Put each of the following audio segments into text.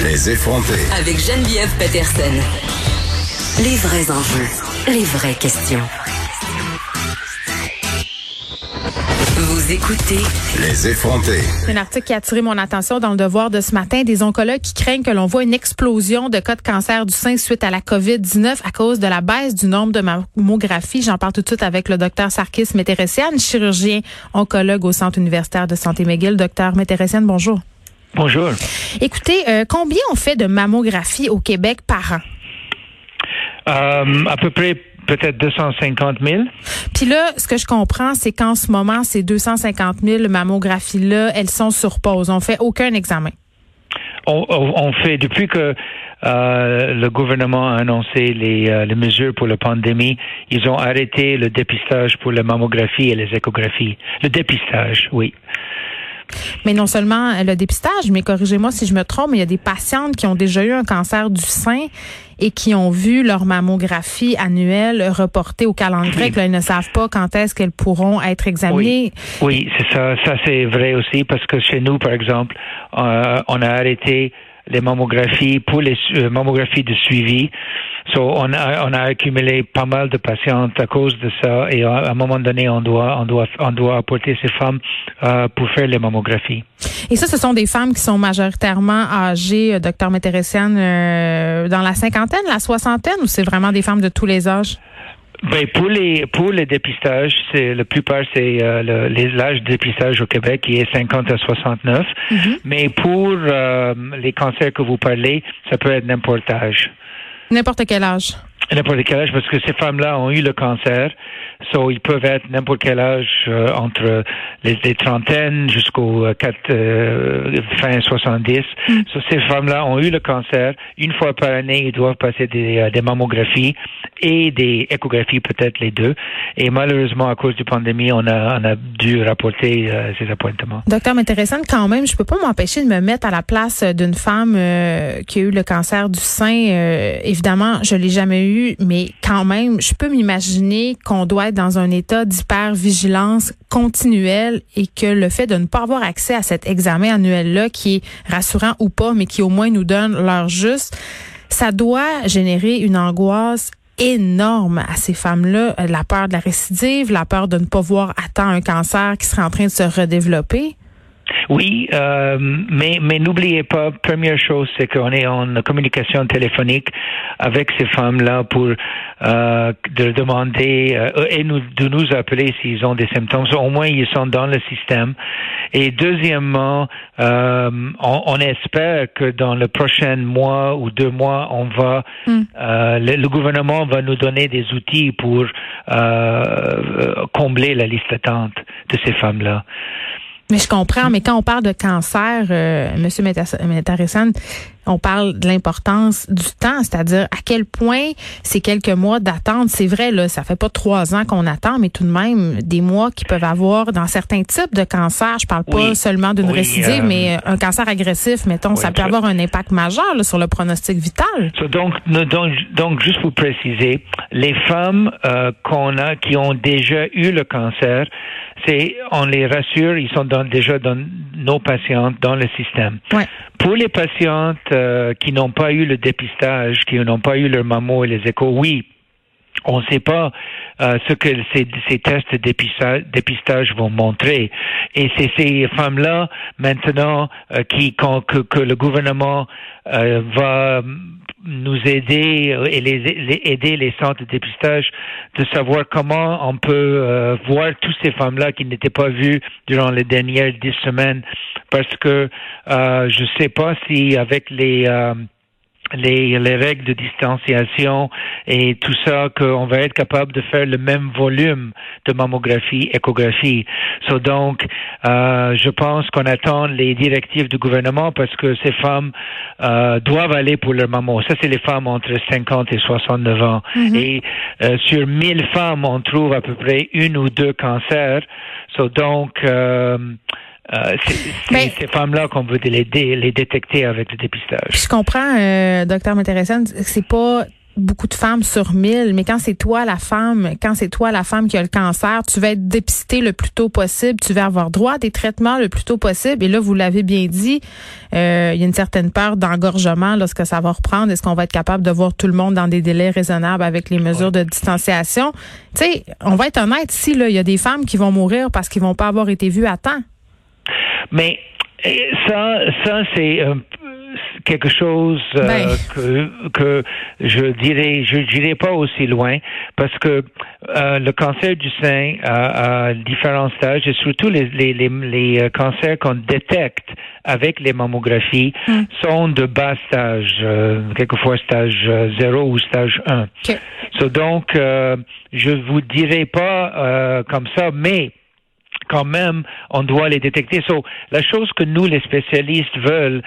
Les effronter. Avec Geneviève Peterson. Les vrais enjeux, les vraies questions. Vous écoutez Les effronter. Un article qui a attiré mon attention dans le devoir de ce matin. Des oncologues qui craignent que l'on voit une explosion de cas de cancer du sein suite à la COVID-19 à cause de la baisse du nombre de mammographies. J'en parle tout de suite avec le docteur Sarkis Météressian, chirurgien oncologue au Centre universitaire de santé McGill. Docteur Météressian, bonjour. Bonjour. Écoutez, euh, combien on fait de mammographies au Québec par an? Euh, à peu près peut-être 250 000. Puis là, ce que je comprends, c'est qu'en ce moment, ces 250 000 mammographies-là, elles sont sur pause. On fait aucun examen. On, on fait, depuis que euh, le gouvernement a annoncé les, euh, les, mesures pour la pandémie, ils ont arrêté le dépistage pour la mammographie et les échographies. Le dépistage, oui. Mais non seulement le dépistage, mais corrigez-moi si je me trompe, il y a des patientes qui ont déjà eu un cancer du sein et qui ont vu leur mammographie annuelle reportée au calendrier, que là, ils ne savent pas quand est-ce qu'elles pourront être examinées. Oui, c'est ça. Ça, c'est vrai aussi parce que chez nous, par exemple, euh, on a arrêté les mammographies pour les euh, mammographies de suivi. So, on a, on a accumulé pas mal de patientes à cause de ça et à, un moment donné, on doit, on doit, on doit apporter ces femmes euh, pour faire les mammographies. Et ça, ce sont des femmes qui sont majoritairement âgées, euh, docteur Météressian, euh, dans la cinquantaine, la soixantaine, ou c'est vraiment des femmes de tous les âges? Ben pour les pour les dépistages, c'est la plupart c'est euh, l'âge de dépistage au Québec qui est 50 à 69. Mm-hmm. Mais pour euh, les cancers que vous parlez, ça peut être n'importe âge. N'importe quel âge. N'importe quel âge parce que ces femmes-là ont eu le cancer, so ils peuvent être n'importe quel âge euh, entre les, les, trentaines jusqu'au euh, euh, fin 70. Mm. So, ces femmes-là ont eu le cancer. Une fois par année, ils doivent passer des, des mammographies et des échographies, peut-être les deux. Et malheureusement, à cause du pandémie, on a, on a dû rapporter euh, ces appointements. Docteur, intéressant quand même, je peux pas m'empêcher de me mettre à la place d'une femme euh, qui a eu le cancer du sein. Euh, évidemment, je l'ai jamais eu, mais quand même, je peux m'imaginer qu'on doit être dans un état d'hypervigilance continuelle et que le fait de ne pas avoir accès à cet examen annuel-là, qui est rassurant ou pas, mais qui au moins nous donne l'heure juste, ça doit générer une angoisse énorme à ces femmes-là, la peur de la récidive, la peur de ne pas voir à temps un cancer qui serait en train de se redévelopper. Oui, euh, mais, mais n'oubliez pas, première chose, c'est qu'on est en communication téléphonique avec ces femmes-là pour euh, de demander euh, et nous, de nous appeler s'ils ont des symptômes. Au moins, ils sont dans le système. Et deuxièmement, euh, on, on, espère que dans le prochain mois ou deux mois, on va, mm. le, le, gouvernement va nous donner des outils pour combler la liste d'attente de ces femmes-là. Mais je comprends, mais quand on parle de cancer, euh, Monsieur on parle de l'importance du temps, c'est-à-dire à quel point ces quelques mois d'attente, c'est vrai, là, ça fait pas trois ans qu'on attend, mais tout de même des mois qui peuvent avoir dans certains types de cancers. Je parle pas seulement d'une récidive, euh, mais un cancer agressif, mettons, ça peut avoir un impact majeur sur le pronostic vital. donc, donc, donc, juste pour préciser, les femmes euh, qu'on a qui ont déjà eu le cancer, c'est on les rassure, ils sont dans, déjà dans nos patientes dans le système. Pour les patientes euh, qui n'ont pas eu le dépistage, qui n'ont pas eu leur mammo et les échos, oui, on ne sait pas euh, ce que ces, ces tests dépistage, dépistage, vont montrer. Et c'est ces femmes-là, maintenant, euh, qui, que, que, le gouvernement euh, va nous aider et les, les, aider les centres de dépistage de savoir comment on peut euh, voir toutes ces femmes-là qui n'étaient pas vues durant les dernières dix semaines parce que euh, je sais pas si avec les euh, les, les, règles de distanciation et tout ça, qu'on va être capable de faire le même volume de mammographie, échographie. So donc, euh, je pense qu'on attend les directives du gouvernement parce que ces femmes euh, doivent aller pour leur maman. Ça, c'est les femmes entre 50 et 69 ans. Mm-hmm. Et euh, sur 1000 femmes, on trouve à peu près une ou deux cancers. So donc, euh, c'est ces femmes-là qu'on veut les, les, détecter avec le dépistage. Je comprends, euh, docteur Météressian, c'est pas beaucoup de femmes sur mille, mais quand c'est toi la femme, quand c'est toi la femme qui a le cancer, tu vas être dépistée le plus tôt possible, tu vas avoir droit à des traitements le plus tôt possible. Et là, vous l'avez bien dit, euh, il y a une certaine peur d'engorgement lorsque ça va reprendre. Est-ce qu'on va être capable de voir tout le monde dans des délais raisonnables avec les mesures de distanciation? Tu sais, on va être honnête, si là, il y a des femmes qui vont mourir parce qu'ils vont pas avoir été vues à temps. Mais ça, ça c'est quelque chose euh, Ben. que, que je dirais, je dirais pas aussi loin, parce que euh, le cancer du sein a, a différents stages, et surtout les, les, les, les, euh, cancers qu'on détecte avec les mammographies Hmm. sont de bas stage, euh, quelquefois stage euh, 0 ou stage 1. OK. So, donc, euh, je vous dirai pas euh, comme ça, mais quand même, on doit les détecter. So, la chose que nous, les spécialistes, veulent,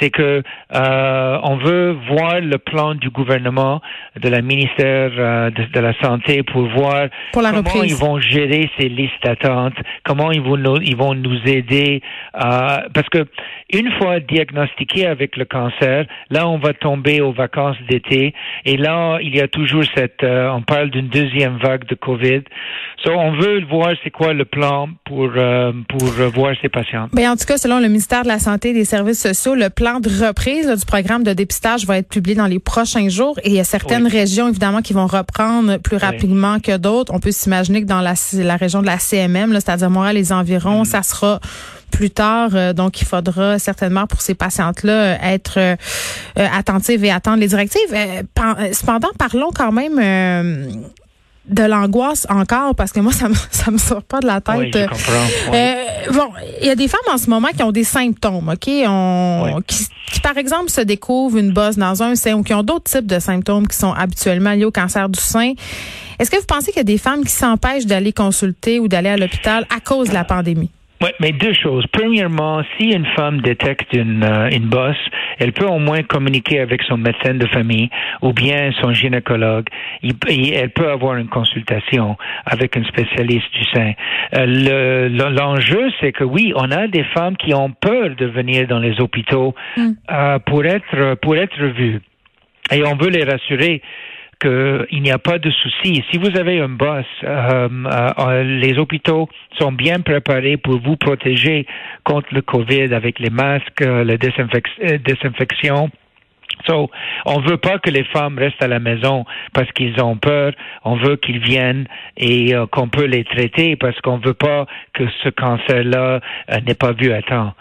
c'est que euh, on veut voir le plan du gouvernement, de la ministère euh, de, de la santé, pour voir Pour la comment reprise. ils vont gérer ces listes d'attente, comment ils vont nous, ils vont nous aider, euh, parce que une fois diagnostiqué avec le cancer, là, on va tomber aux vacances d'été, et là, il y a toujours cette, euh, on parle d'une deuxième vague de Covid. So, on veut voir c'est quoi le plan pour euh, pour voir ces patients. Ben, en tout cas, selon le ministère de la Santé et des Services sociaux, le plan de reprise là, du programme de dépistage va être publié dans les prochains jours. Et il y a certaines Oui. régions, évidemment, qui vont reprendre plus rapidement que d'autres. On peut s'imaginer que dans la, la région de la CMM, c'est-à-dire Montréal et les environs, ça sera plus tard. Euh, donc, il faudra certainement pour ces patientes-là euh, être euh, euh, attentives et attendre les directives. Euh, pen- cependant, parlons quand même euh, de l'angoisse encore, parce que moi, ça me, ça me sort pas de la tête. Oui, je comprends. Oui. Euh, bon, il y a des femmes en ce moment qui ont des symptômes, OK? On, Oui. qui, qui, par exemple, se découvrent une bosse dans un sein ou qui ont d'autres types de symptômes qui sont habituellement liés au cancer du sein. Est-ce que vous pensez qu'il y a des femmes qui s'empêchent d'aller consulter ou d'aller à l'hôpital à cause de la pandémie? Oui, mais deux choses. Premièrement, si une femme détecte une, euh, une bosse, elle peut au moins communiquer avec son médecin de famille ou bien son gynécologue. Il elle peut avoir une consultation avec un spécialiste du sein. Euh, le- le- L'enjeu, c'est que oui, on a des femmes qui ont peur de venir dans les hôpitaux Mm. euh, pour être pour être vues. Et on veut les rassurer qu'il n'y a pas de souci. Si vous avez un boss, euh, euh, euh, les hôpitaux sont bien préparés pour vous protéger contre le COVID avec les masques, euh, la désinfec- euh, désinfection. So, on veut pas que les femmes restent à la maison parce qu'ils ont peur. On veut qu'ils viennent et qu'on peut les traiter parce qu'on veut pas que ce cancer-là euh, n'est pas vu à temps.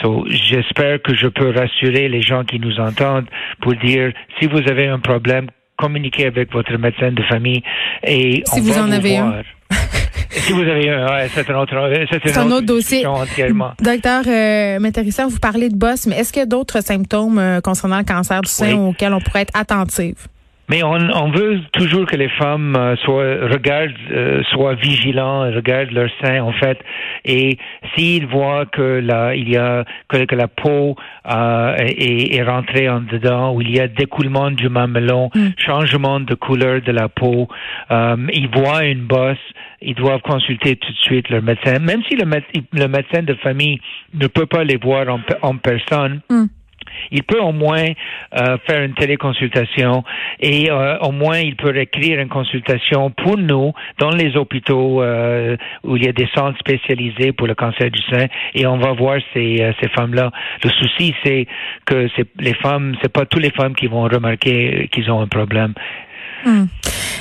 So, j'espère que je peux rassurer les gens qui nous entendent pour dire si vous avez un problème, communiquez avec votre médecin de famille et Si on vous va en avez un. si vous avez un, ouais, c'est un autre, c'est C'est un autre dossier. entièrement. Docteur euh, vous parlez de bosse, mais est-ce qu'il y a d'autres symptômes euh, concernant le cancer du sein Oui. auxquels on pourrait être attentive? Mais on, on veut toujours que les femmes euh, soient regardent, euh, soient vigilants, regardent leur sein en fait, et s'ils voient que la, il y a que, que la peau euh, est, est rentrée en dedans, ou il y a découlement du mamelon, Mm. changement de couleur de la peau, euh, ils voient une bosse, ils doivent consulter tout de suite leur médecin, même si le, méde- le médecin de famille ne peut pas les voir en, en personne Mm. Il peut au moins euh, faire une téléconsultation et euh, au moins il peut écrire une consultation pour nous dans les hôpitaux euh, où il y a des centres spécialisés pour le cancer du sein et on va voir ces, euh, ces femmes-là. Le souci c'est que les femmes, c'est pas toutes les femmes qui vont remarquer qu'ils ont un problème. Hum.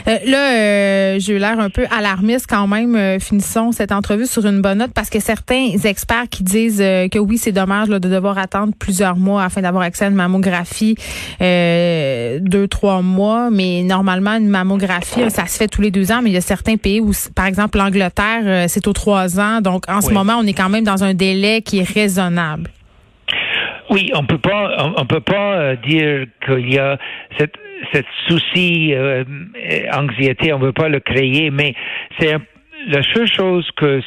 Euh, là, euh, j'ai eu l'air un peu alarmiste quand même. Euh, finissons cette entrevue sur une bonne note parce que certains experts qui disent euh, que oui, c'est dommage là, de devoir attendre plusieurs mois afin d'avoir accès à une mammographie, euh, deux, trois mois, mais normalement, une mammographie, ça se fait tous les deux ans, mais il y a certains pays où, par exemple, l'Angleterre, c'est aux trois ans. Donc, en ce moment, on est quand même dans un délai qui est raisonnable. Oui, on peut pas, on, on peut pas dire qu'il y a cette, cette souci, euh, anxiété, on ne veut pas le créer, mais c'est la seule chose que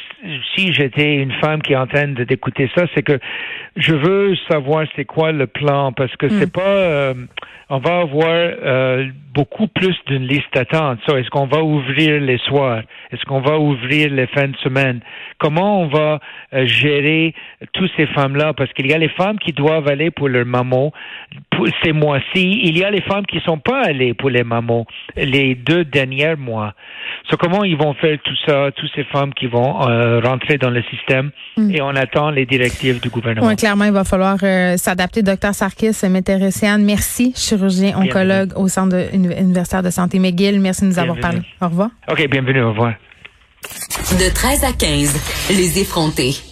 si j'étais une femme qui est en train d'écouter ça, c'est que Je veux savoir c'est quoi le plan parce que c'est pas. euh, on va avoir euh, beaucoup plus d'une liste d'attente. So, est-ce qu'on va ouvrir les soirs? Est-ce qu'on va ouvrir les fins de semaine? Comment on va euh, gérer toutes ces femmes-là? Parce qu'il y a les femmes qui doivent aller pour leur maman pour ces mois-ci. Il y a les femmes qui sont pas allées pour les mamans les deux derniers mois. So, comment ils vont faire tout ça Toutes ces femmes qui vont euh, rentrer dans le système? Et on attend les directives du gouvernement. Clairement, il va falloir euh, s'adapter. Docteur Sarkis, météricienne, merci, chirurgien oncologue au Centre de- uni- universitaire de santé McGill. Merci de nous avoir parlé. Au revoir. OK, bienvenue, au revoir. De 13 à 15, les effrontés.